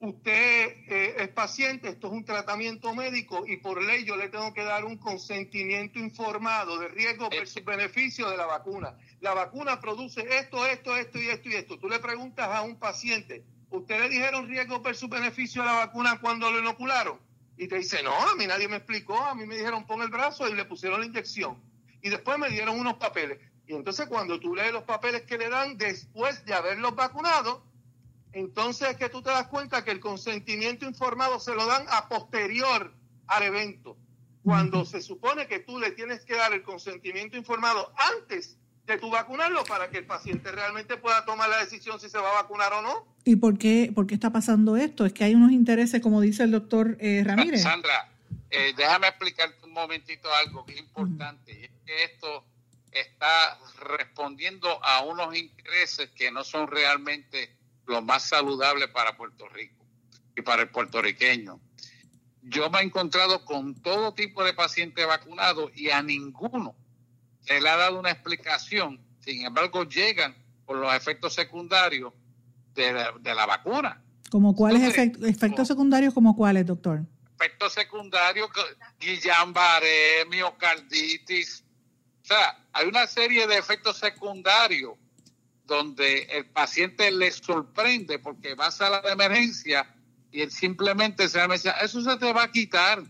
usted eh, es paciente, esto es un tratamiento médico y por ley yo le tengo que dar un consentimiento informado de riesgo versus beneficio de la vacuna. La vacuna produce esto, esto, esto y esto y esto. Tú le preguntas a un paciente, ¿usted le dijeron riesgo versus beneficio de la vacuna cuando lo inocularon? Y te dice, no, a mí nadie me explicó, a mí me dijeron pon el brazo y le pusieron la inyección. Y después me dieron unos papeles. Y entonces cuando tú lees los papeles que le dan después de haberlos vacunado, entonces es que tú te das cuenta que el consentimiento informado se lo dan a posterior al evento, cuando se supone que tú le tienes que dar el consentimiento informado antes de tu vacunarlo para que el paciente realmente pueda tomar la decisión si se va a vacunar o no. ¿Y por qué, por qué está pasando esto? Es que hay unos intereses, como dice el doctor eh, Ramírez. Sandra, eh, déjame explicarte un momentito algo que es importante. Es que esto está respondiendo a unos intereses que no son realmente lo más saludable para Puerto Rico y para el puertorriqueño. Yo me he encontrado con todo tipo de pacientes vacunados y a ninguno se le ha dado una explicación. Sin embargo, llegan por los efectos secundarios de la, vacuna. ¿Como cuáles efectos secundarios como cuáles, doctor? Efectos secundarios, Guillain-Barré, miocarditis. O sea, hay una serie de efectos secundarios donde el paciente le sorprende porque va a sala de emergencia y él simplemente se va a decir, eso se te va a quitar.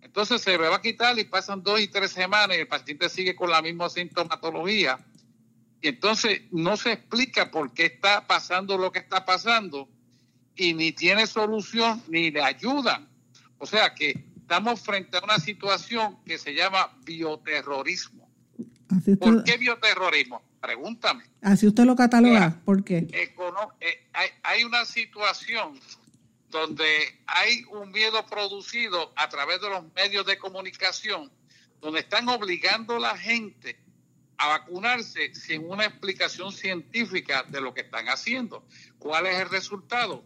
Entonces se me va a quitar y pasan dos y tres semanas y el paciente sigue con la misma sintomatología. Y entonces no se explica por qué está pasando lo que está pasando y ni tiene solución ni le ayudan. O sea que estamos frente a una situación que se llama bioterrorismo. ¿Por qué bioterrorismo? Pregúntame. Así usted lo cataloga, ¿por qué? Eh, hay, una situación donde hay un miedo producido a través de los medios de comunicación, donde están obligando a la gente a vacunarse sin una explicación científica de lo que están haciendo. ¿Cuál es el resultado?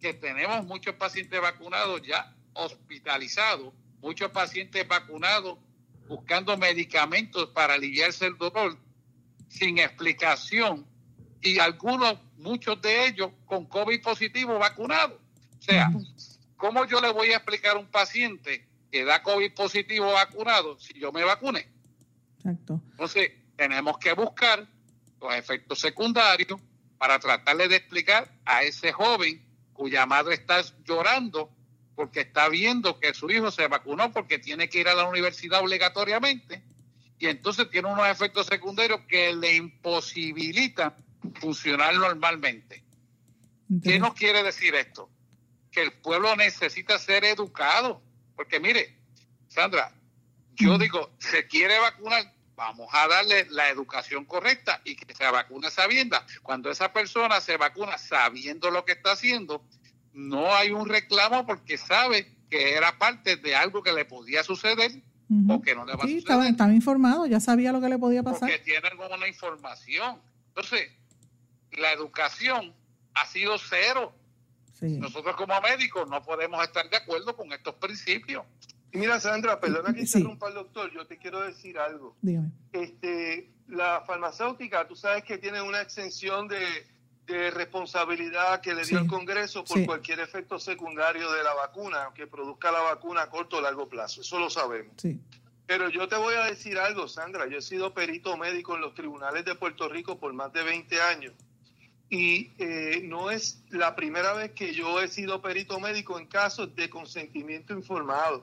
Que tenemos muchos pacientes vacunados ya hospitalizados, muchos pacientes vacunados buscando medicamentos para aliviarse el dolor sin explicación y algunos, muchos de ellos con COVID positivo vacunados. O sea, ¿cómo yo le voy a explicar a un paciente que da COVID positivo vacunado si yo me vacune? Exacto. Entonces, tenemos que buscar los efectos secundarios para tratarle de explicar a ese joven cuya madre está llorando porque está viendo que su hijo se vacunó porque tiene que ir a la universidad obligatoriamente y entonces tiene unos efectos secundarios que le imposibilitan funcionar normalmente. ¿Qué nos quiere decir esto? Que el pueblo necesita ser educado. Porque mire, Sandra, yo digo, se quiere vacunar, vamos a darle la educación correcta y que se vacune sabiendo. Cuando esa persona se vacuna sabiendo lo que está haciendo, no hay un reclamo porque sabe que era parte de algo que le podía suceder porque no le va a sí, estaba, estaba, informado, ya sabía lo que le podía pasar. Porque tiene alguna información. Entonces, la educación ha sido cero. Nosotros como médicos no podemos estar de acuerdo con estos principios. Y mira, Sandra, perdona que interrumpa al doctor, yo te quiero decir algo. Dígame. Este, la farmacéutica, tú sabes que tiene una exención de de responsabilidad que le dio el Congreso por cualquier efecto secundario de la vacuna, que produzca la vacuna a corto o largo plazo. Eso lo sabemos. Pero yo te voy a decir algo, Sandra. Yo he sido perito médico en los tribunales de Puerto Rico por más de 20 años. Y eh, no es la primera vez que yo he sido perito médico en casos de consentimiento informado.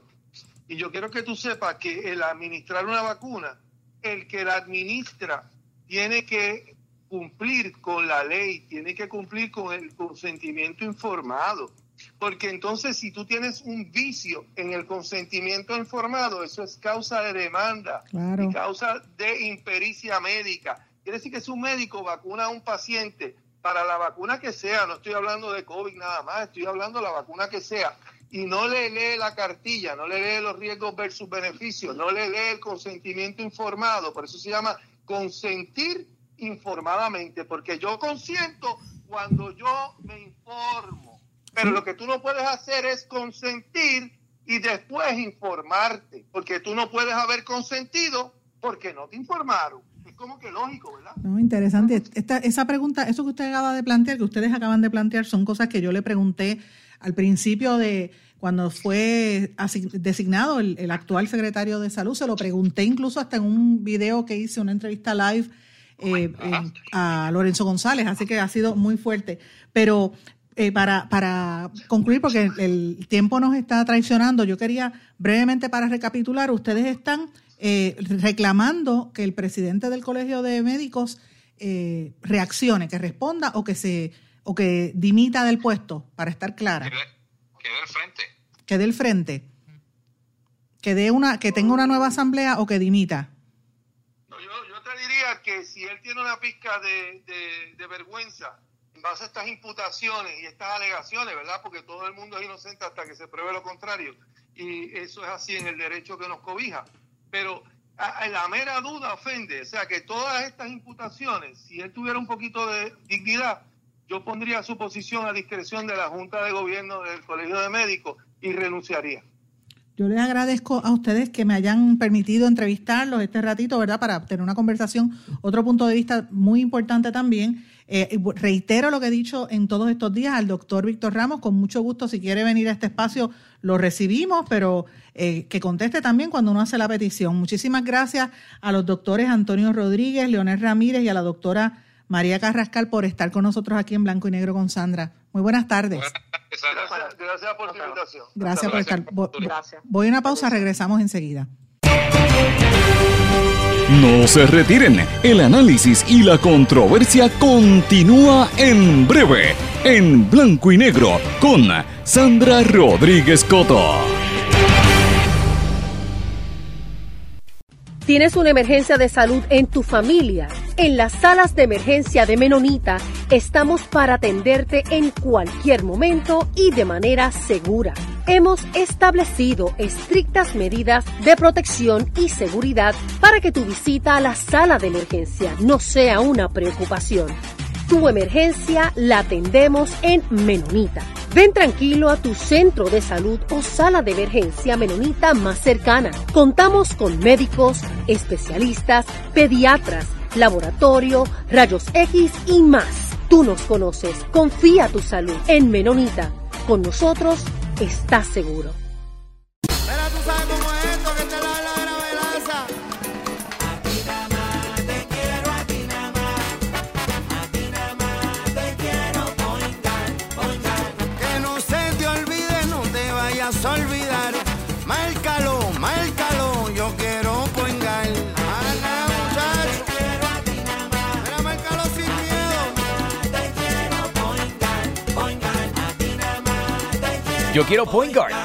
Y yo quiero que tú sepas que el administrar una vacuna, el que la administra tiene que cumplir con la ley, tiene que cumplir con el consentimiento informado. Porque entonces si tú tienes un vicio en el consentimiento informado, eso es causa de demanda y causa de impericia médica. Quiere decir que si un médico vacuna a un paciente para la vacuna que sea, no estoy hablando de COVID nada más, estoy hablando de la vacuna que sea, y no le lee la cartilla, no le lee los riesgos versus beneficios, no le lee el consentimiento informado, por eso se llama consentir informadamente, porque yo consiento cuando yo me informo. Pero lo que tú no puedes hacer es consentir y después informarte, porque tú no puedes haber consentido porque no te informaron. Es como que lógico, ¿verdad? No, interesante. Esta, esa pregunta, eso que usted acaba de plantear, que ustedes acaban de plantear, son cosas que yo le pregunté al principio de cuando fue designado el, actual secretario de salud, se lo pregunté incluso hasta en un video que hice, una entrevista live eh, a Lorenzo González, así que ha sido muy fuerte. Pero eh, para, para concluir, porque el tiempo nos está traicionando, yo quería brevemente para recapitular, ustedes están eh, reclamando que el presidente del Colegio de Médicos eh, reaccione, que responda o que se o que dimita del puesto, para estar clara. Que dé el frente. Que dé el frente. Que dé una, que tenga una nueva asamblea o que dimita. Que si él tiene una pizca de, vergüenza en base a estas imputaciones y estas alegaciones, ¿verdad? Porque todo el mundo es inocente hasta que se pruebe lo contrario. Y eso es así en el derecho que nos cobija pero la mera duda ofende. O sea que todas estas imputaciones, si él tuviera un poquito de dignidad, yo pondría su posición a discreción de la Junta de Gobierno del Colegio de Médicos y renunciaría. Yo les agradezco a ustedes que me hayan permitido entrevistarlos este ratito, ¿verdad? Para tener una conversación, otro punto de vista muy importante también. Eh, reitero lo que he dicho en todos estos días al doctor Víctor Ramos, con mucho gusto, si quiere venir a este espacio, lo recibimos, pero eh, que conteste también cuando uno hace la petición. Muchísimas gracias a los doctores Antonio Rodríguez, Leonel Ramírez y a la doctora María Carrascal por estar con nosotros aquí en Blanco y Negro con Sandra. Muy buenas tardes. Gracias, por tu invitación. Gracias por estar. Voy a una pausa, regresamos enseguida. No se retiren, el análisis y la controversia continúa en breve, en blanco y negro, con Sandra Rodríguez Coto. ¿Tienes una emergencia de salud en tu familia? En las salas de emergencia de Menonita estamos para atenderte en cualquier momento y de manera segura. Hemos establecido estrictas medidas de protección y seguridad para que tu visita a la sala de emergencia no sea una preocupación. Tu emergencia la atendemos en Menonita. Ven tranquilo a tu centro de salud o sala de emergencia menonita más cercana. Contamos con médicos, especialistas, pediatras, laboratorio, rayos X y más. Tú nos conoces. Confía tu salud en Menonita. Con nosotros estás seguro. Yo quiero poingar.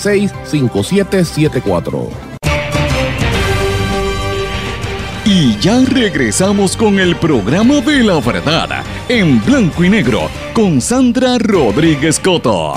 5774. Y ya regresamos con el programa de la verdad en blanco y negro con Sandra Rodríguez Coto.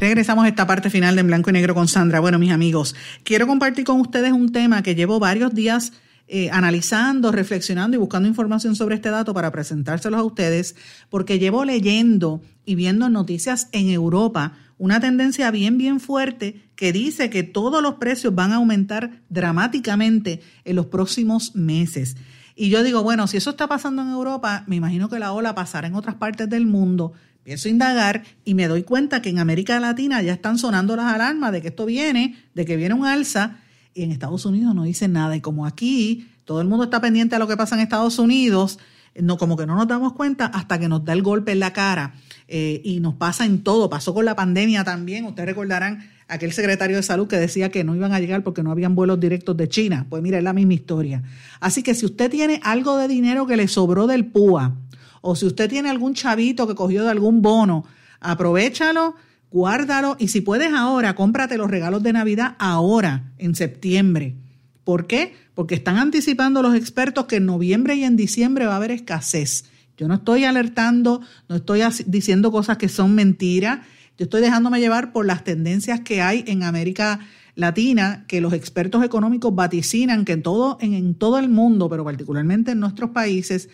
Regresamos a esta parte final de En Blanco y Negro con Sandra. Bueno, mis amigos, quiero compartir con ustedes un tema que llevo varios días eh, analizando, reflexionando y buscando información sobre este dato para presentárselos a ustedes, porque llevo leyendo y viendo noticias en Europa una tendencia bien, bien fuerte que dice que todos los precios van a aumentar dramáticamente en los próximos meses. Y yo digo, bueno, si eso está pasando en Europa, me imagino que la ola pasará en otras partes del mundo. Empiezo a indagar y me doy cuenta que en América Latina ya están sonando las alarmas de que esto viene, de que viene un alza y en Estados Unidos no dicen nada. Y como aquí todo el mundo está pendiente a lo que pasa en Estados Unidos, no, como que no nos damos cuenta hasta que nos da el golpe en la cara. Eh, y nos pasa en todo, pasó con la pandemia también, ustedes recordarán aquel secretario de salud que decía que no iban a llegar porque no habían vuelos directos de China. Pues mira, es la misma historia. Así que si usted tiene algo de dinero que le sobró del PUA, o si usted tiene algún chavito que cogió de algún bono, aprovechalo, guárdalo y si puedes ahora, cómprate los regalos de Navidad ahora, en septiembre. ¿Por qué? Porque están anticipando los expertos que en noviembre y en diciembre va a haber escasez. Yo no estoy alertando, no estoy diciendo cosas que son mentiras. Yo estoy dejándome llevar por las tendencias que hay en América Latina, que los expertos económicos vaticinan que en todo, en, todo el mundo, pero particularmente en nuestros países,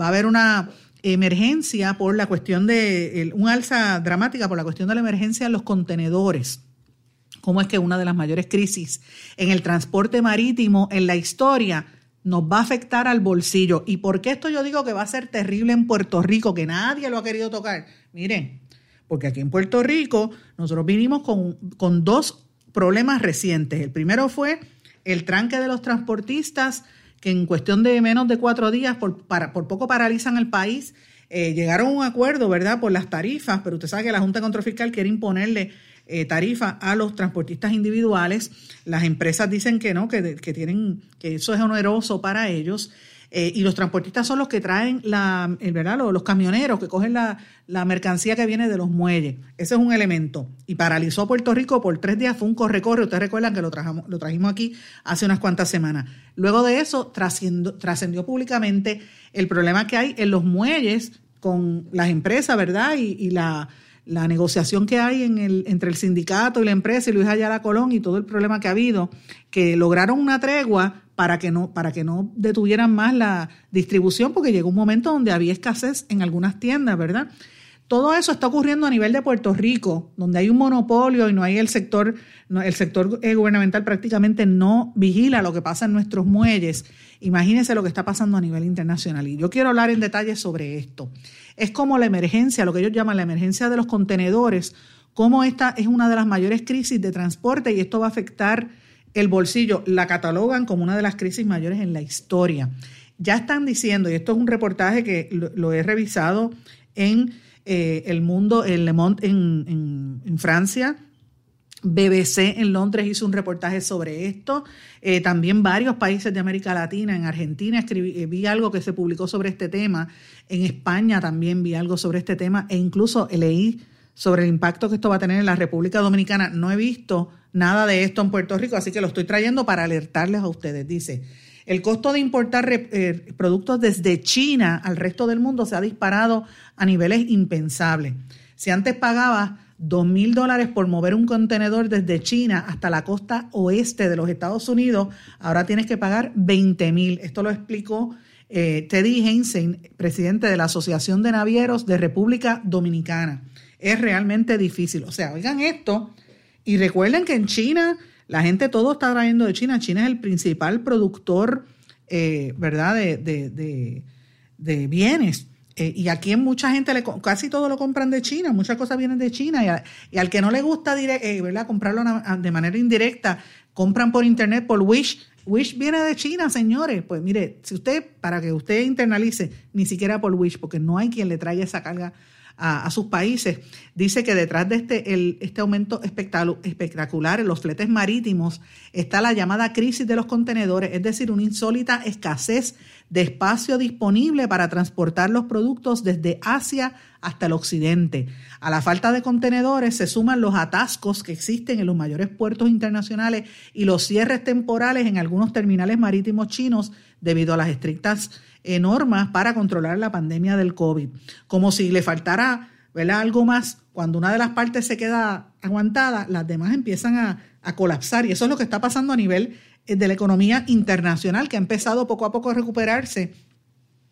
va a haber una emergencia por la cuestión de, un alza dramática por la cuestión de la emergencia en los contenedores. ¿Cómo es que una de las mayores crisis en el transporte marítimo en la historia nos va a afectar al bolsillo? ¿Y por qué esto yo digo que va a ser terrible en Puerto Rico, que nadie lo ha querido tocar? Miren, porque aquí en Puerto Rico nosotros vinimos con, dos problemas recientes. El primero fue el tranque de los transportistas, que en cuestión de menos de cuatro días por, por poco paralizan el país. Eh, llegaron a un acuerdo, ¿verdad?, por las tarifas, pero usted sabe que la Junta Control Fiscal quiere imponerle eh, tarifas a los transportistas individuales. Las empresas dicen que no, que, tienen, que eso es oneroso para ellos. Eh, y los transportistas son los que traen la, ¿verdad? Los, camioneros que cogen la, mercancía que viene de los muelles. Ese es un elemento. Y paralizó Puerto Rico por tres días, fue un corre-corre. Ustedes recuerdan que lo, trajamos, lo trajimos aquí hace unas cuantas semanas. Luego de eso, trascendió públicamente el problema que hay en los muelles con las empresas, ¿verdad? Y, la, la negociación que hay en el, entre el sindicato y la empresa y Luis Ayala Colón y todo el problema que ha habido, que lograron una tregua para que no, para que no detuvieran más la distribución, porque llegó un momento donde había escasez en algunas tiendas, ¿verdad? Todo eso está ocurriendo a nivel de Puerto Rico, donde hay un monopolio y no hay el sector, el sector gubernamental prácticamente no vigila lo que pasa en nuestros muelles. Imagínense lo que está pasando a nivel internacional. Y yo quiero hablar en detalle sobre esto. Es como la emergencia, lo que ellos llaman la emergencia de los contenedores, como esta es una de las mayores crisis de transporte y esto va a afectar el bolsillo la catalogan como una de las crisis mayores en la historia. Ya están diciendo, y esto es un reportaje que lo, he revisado en eh, El Mundo, en Le Monde en, Francia, BBC en Londres hizo un reportaje sobre esto. Eh, también varios países de América Latina, en Argentina escribí, eh, vi algo que se publicó sobre este tema. En España también vi algo sobre este tema e incluso leí sobre el impacto que esto va a tener en la República Dominicana. No he visto nada de esto en Puerto Rico, así que lo estoy trayendo para alertarles a ustedes. Dice, el costo de importar eh, productos desde China al resto del mundo se ha disparado a niveles impensables. Si antes pagabas dos mil dólares por mover un contenedor desde China hasta la costa oeste de los Estados Unidos, ahora tienes que pagar 20 mil. Esto lo explicó eh, Teddy Heinsen, presidente de la Asociación de Navieros de República Dominicana. Es realmente difícil. O sea, oigan esto, y recuerden que en China, la gente todo está trayendo de China. China es el principal productor, eh, ¿verdad?, de, bienes. Eh, y aquí mucha gente, le, casi todo lo compran de China, muchas cosas vienen de China. Y, al que no le gusta eh, ¿verdad? comprarlo de manera indirecta, compran por internet, por Wish. Wish viene de China, señores. Pues mire, si usted, para que usted internalice, ni siquiera por Wish, porque no hay quien le traiga esa carga a, sus países. Dice que detrás de este, el, este aumento espectacular en los fletes marítimos está la llamada crisis de los contenedores, es decir, una insólita escasez de espacio disponible para transportar los productos desde Asia hasta el occidente. A la falta de contenedores se suman los atascos que existen en los mayores puertos internacionales y los cierres temporales en algunos terminales marítimos chinos debido a las estrictas normas para controlar la pandemia del COVID. Como si le faltara algo más, cuando una de las partes se queda aguantada, las demás empiezan a, a colapsar. Y eso es lo que está pasando a nivel eh, de la economía internacional, que ha empezado poco a poco a recuperarse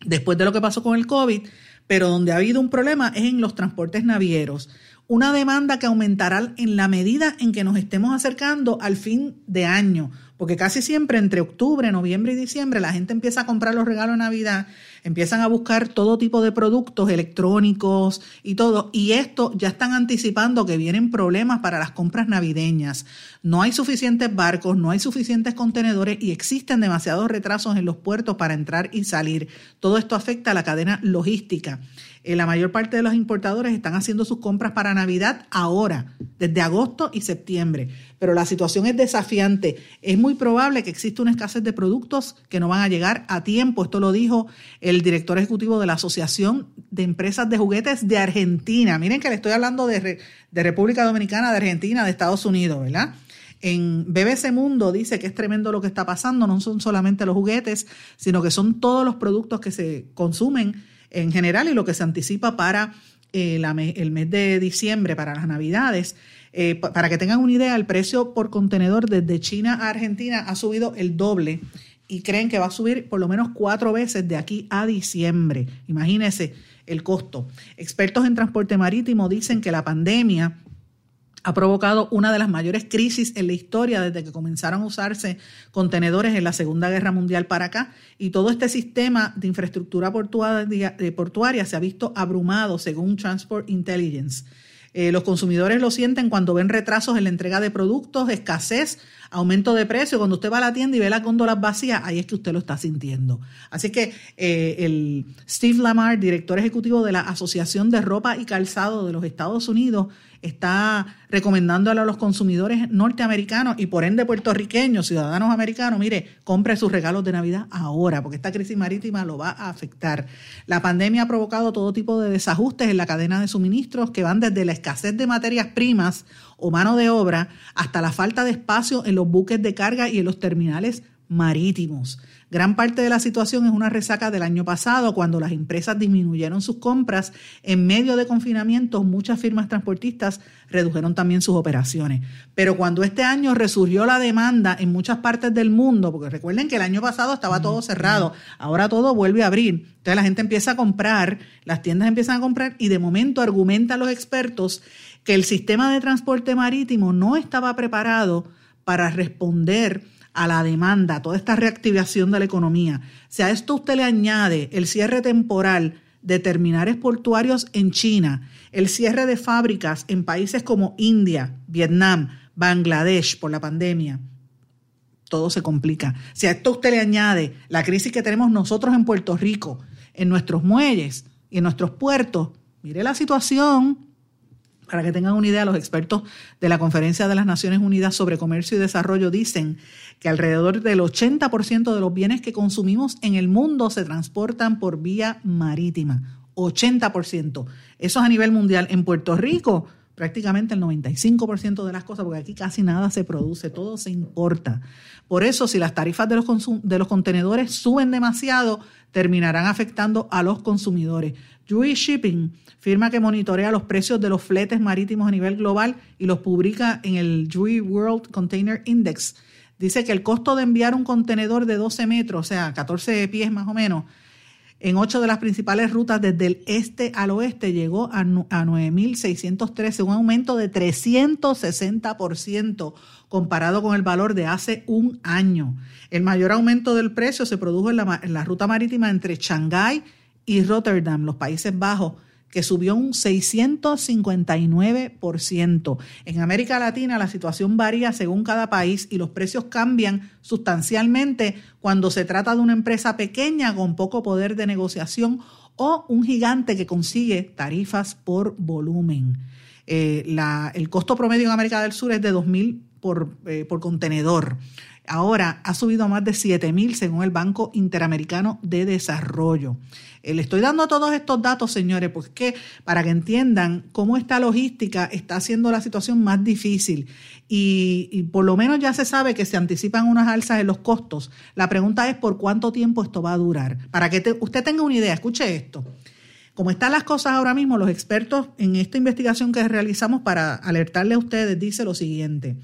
después de lo que pasó con el COVID, pero donde ha habido un problema es en los transportes navieros. Una demanda que aumentará en la medida en que nos estemos acercando al fin de año porque casi siempre entre octubre, noviembre y diciembre la gente empieza a comprar los regalos de Navidad, empiezan a buscar todo tipo de productos electrónicos y todo, y esto ya están anticipando que vienen problemas para las compras navideñas. No hay suficientes barcos, no hay suficientes contenedores y existen demasiados retrasos en los puertos para entrar y salir. Todo esto afecta a la cadena logística. Eh, la mayor parte de los importadores están haciendo sus compras para Navidad ahora, desde agosto y septiembre. Pero la situación es desafiante. Es muy probable que exista una escasez de productos que no van a llegar a tiempo. Esto lo dijo el director ejecutivo de la Asociación de Empresas de Juguetes de Argentina. Miren que le estoy hablando de, de República Dominicana, de Argentina, de Estados Unidos, ¿verdad? En BBC Mundo dice que es tremendo lo que está pasando, no son solamente los juguetes, sino que son todos los productos que se consumen en general y lo que se anticipa para eh, el mes de diciembre, para las navidades. Eh, para que tengan una idea, el precio por contenedor desde China a Argentina ha subido el doble y creen que va a subir por lo menos cuatro veces de aquí a diciembre. Imagínense el costo. Expertos en transporte marítimo dicen que la pandemia ha provocado una de las mayores crisis en la historia desde que comenzaron a usarse contenedores en la Segunda Guerra Mundial para acá y todo este sistema de infraestructura portuaria, portuaria se ha visto abrumado según Transport Intelligence. Eh, los consumidores lo sienten cuando ven retrasos en la entrega de productos, escasez, aumento de precio. Cuando usted va a la tienda y ve las góndolas vacías, ahí es que usted lo está sintiendo. Así que eh, el Steve Lamar, director ejecutivo de la Asociación de Ropa y Calzado de los Estados Unidos, está recomendándole a los consumidores norteamericanos y por ende puertorriqueños, ciudadanos americanos, mire, compre sus regalos de Navidad ahora, porque esta crisis marítima lo va a afectar. La pandemia ha provocado todo tipo de desajustes en la cadena de suministros que van desde la escasez de materias primas o mano de obra hasta la falta de espacio en los buques de carga y en los terminales marítimos. Gran parte de la situación es una resaca del año pasado, cuando las empresas disminuyeron sus compras. En medio de confinamiento, muchas firmas transportistas redujeron también sus operaciones. Pero cuando este año resurgió la demanda en muchas partes del mundo, porque recuerden que el año pasado estaba todo cerrado, ahora todo vuelve a abrir. Entonces la gente empieza a comprar, las tiendas empiezan a comprar y de momento argumentan los expertos que el sistema de transporte marítimo no estaba preparado para responder a la demanda, toda esta reactivación de la economía. Si a esto usted le añade el cierre temporal de terminales portuarios en China, el cierre de fábricas en países como India, Vietnam, Bangladesh por la pandemia, todo se complica. Si a esto usted le añade la crisis que tenemos nosotros en Puerto Rico, en nuestros muelles y en nuestros puertos, mire la situación, para que tengan una idea, los expertos de la Conferencia de las Naciones Unidas sobre Comercio y Desarrollo dicen que alrededor del 80% de los bienes que consumimos en el mundo se transportan por vía marítima. 80%. Eso es a nivel mundial. En Puerto Rico, prácticamente el 95% de las cosas, porque aquí casi nada se produce, todo se importa. Por eso, si las tarifas de los, de los contenedores suben demasiado, terminarán afectando a los consumidores. Jewish Shipping firma que monitorea los precios de los fletes marítimos a nivel global y los publica en el Jewish World Container Index. Dice que el costo de enviar un contenedor de 12 metros, o sea, 14 pies más o menos, en ocho de las principales rutas desde el este al oeste llegó a, 9.613, un aumento de 360% comparado con el valor de hace un año. El mayor aumento del precio se produjo en la, en la ruta marítima entre Shanghái y Rotterdam, los Países Bajos, que subió un 659%. En América Latina la situación varía según cada país y los precios cambian sustancialmente cuando se trata de una empresa pequeña con poco poder de negociación o un gigante que consigue tarifas por volumen. Eh, el costo promedio en América del Sur es de 2.000 por, eh, por contenedor. Ahora ha subido a más de 7.000 según el Banco Interamericano de Desarrollo. Eh, le estoy dando todos estos datos, señores, porque para que entiendan cómo esta logística está haciendo la situación más difícil. Y, por lo menos ya se sabe que se anticipan unas alzas en los costos. La pregunta es por cuánto tiempo esto va a durar. Para que usted tenga una idea, escuche esto. Como están las cosas ahora mismo, los expertos en esta investigación que realizamos para alertarle a ustedes dice lo siguiente.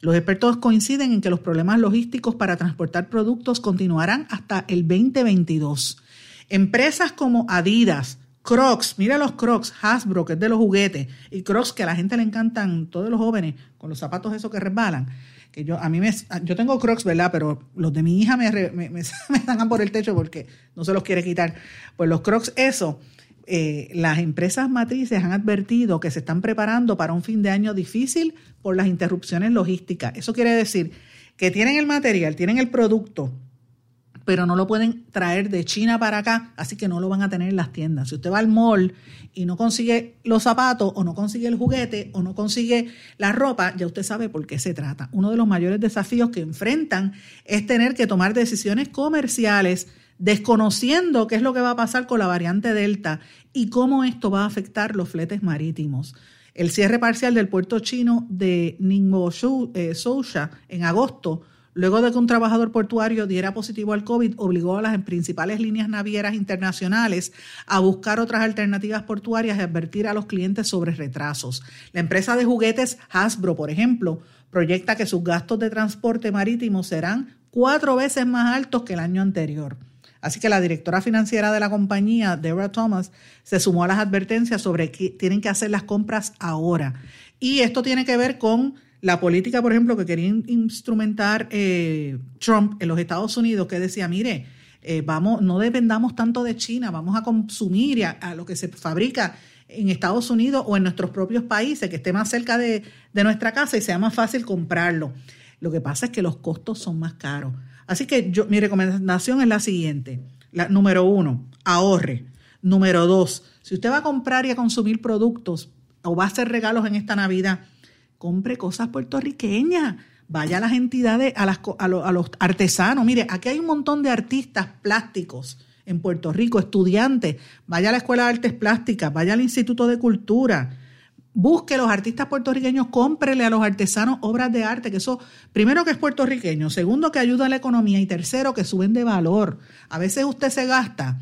Los expertos coinciden en que los problemas logísticos para transportar productos continuarán hasta el 2022. Empresas como Adidas, Crocs, mira los Crocs, Hasbro, que es de los juguetes, y Crocs que a la gente le encantan, todos los jóvenes, con los zapatos esos que resbalan. que yo a mí me yo tengo Crocs, ¿verdad? Pero los de mi hija me, me, me, me por el techo porque no se los quiere quitar. Pues los Crocs, eso, eh, las empresas matrices han advertido que se están preparando para un fin de año difícil por las interrupciones logísticas. Eso quiere decir que tienen el material, tienen el producto, pero no lo pueden traer de China para acá, así que no lo van a tener en las tiendas. Si usted va al mall y no consigue los zapatos o no consigue el juguete o no consigue la ropa, ya usted sabe por qué se trata. Uno de los mayores desafíos que enfrentan es tener que tomar decisiones comerciales desconociendo qué es lo que va a pasar con la variante Delta y cómo esto va a afectar los fletes marítimos. El cierre parcial del puerto chino de Ningbo eh, Sousha en agosto Luego de que un trabajador portuario diera positivo al COVID, obligó a las principales líneas navieras internacionales a buscar otras alternativas portuarias y advertir a los clientes sobre retrasos. La empresa de juguetes Hasbro, por ejemplo, proyecta que sus gastos de transporte marítimo serán cuatro veces más altos que el año anterior. Así que la directora financiera de la compañía, Deborah Thomas, se sumó a las advertencias sobre que tienen que hacer las compras ahora. Y esto tiene que ver con la política, por ejemplo, que quería instrumentar eh, Trump en los Estados Unidos, que decía, mire, eh, vamos, no dependamos tanto de China, vamos a consumir a, lo que se fabrica en Estados Unidos o en nuestros propios países, que esté más cerca de, nuestra casa y sea más fácil comprarlo. Lo que pasa es que los costos son más caros. Así que yo, mi recomendación es la siguiente. La, número uno, ahorre. Número dos, si usted va a comprar y a consumir productos o va a hacer regalos en esta Navidad, compre cosas puertorriqueñas, vaya a las entidades, a, a, los artesanos. Mire, aquí hay un montón de artistas plásticos en Puerto Rico, estudiantes, vaya a la Escuela de Artes Plásticas, vaya al Instituto de Cultura, busque los artistas puertorriqueños, cómprele a los artesanos obras de arte, que eso, primero que es puertorriqueño, segundo que ayuda a la economía y tercero que suben de valor. A veces usted se gasta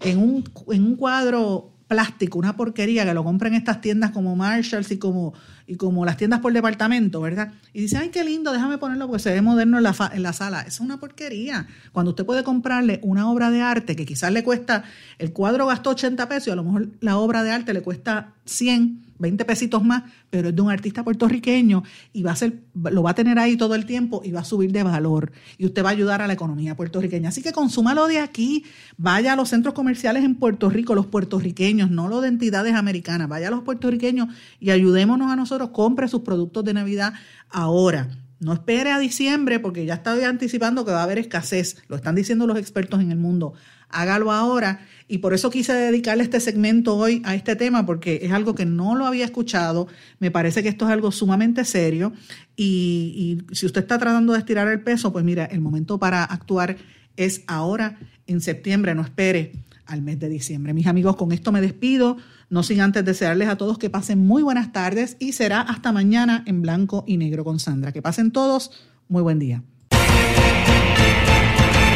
en un, en un cuadro plástico, una porquería que lo compra en estas tiendas como Marshalls y como, y como las tiendas por departamento, ¿verdad? Y dice, ay, qué lindo, déjame ponerlo porque se ve moderno en la, en la sala. es una porquería. Cuando usted puede comprarle una obra de arte que quizás le cuesta, el cuadro gastó 80 pesos y a lo mejor la obra de arte le cuesta 100, 20 pesitos más, pero es de un artista puertorriqueño y va a ser, lo va a tener ahí todo el tiempo y va a subir de valor y usted va a ayudar a la economía puertorriqueña. Así que consúmalo de aquí, vaya a los centros comerciales en Puerto Rico, los puertorriqueños, no los de entidades americanas, vaya a los puertorriqueños y ayudémonos a nosotros, compre sus productos de Navidad ahora. No espere a diciembre porque ya estoy anticipando que va a haber escasez, lo están diciendo los expertos en el mundo hágalo ahora. Y por eso quise dedicarle este segmento hoy a este tema, porque es algo que no lo había escuchado. Me parece que esto es algo sumamente serio. Y, si usted está tratando de estirar el peso, pues mira, el momento para actuar es ahora, en septiembre, no espere al mes de diciembre. Mis amigos, con esto me despido, no sin antes desearles a todos que pasen muy buenas tardes y será hasta mañana en blanco y negro con Sandra. Que pasen todos, muy buen día.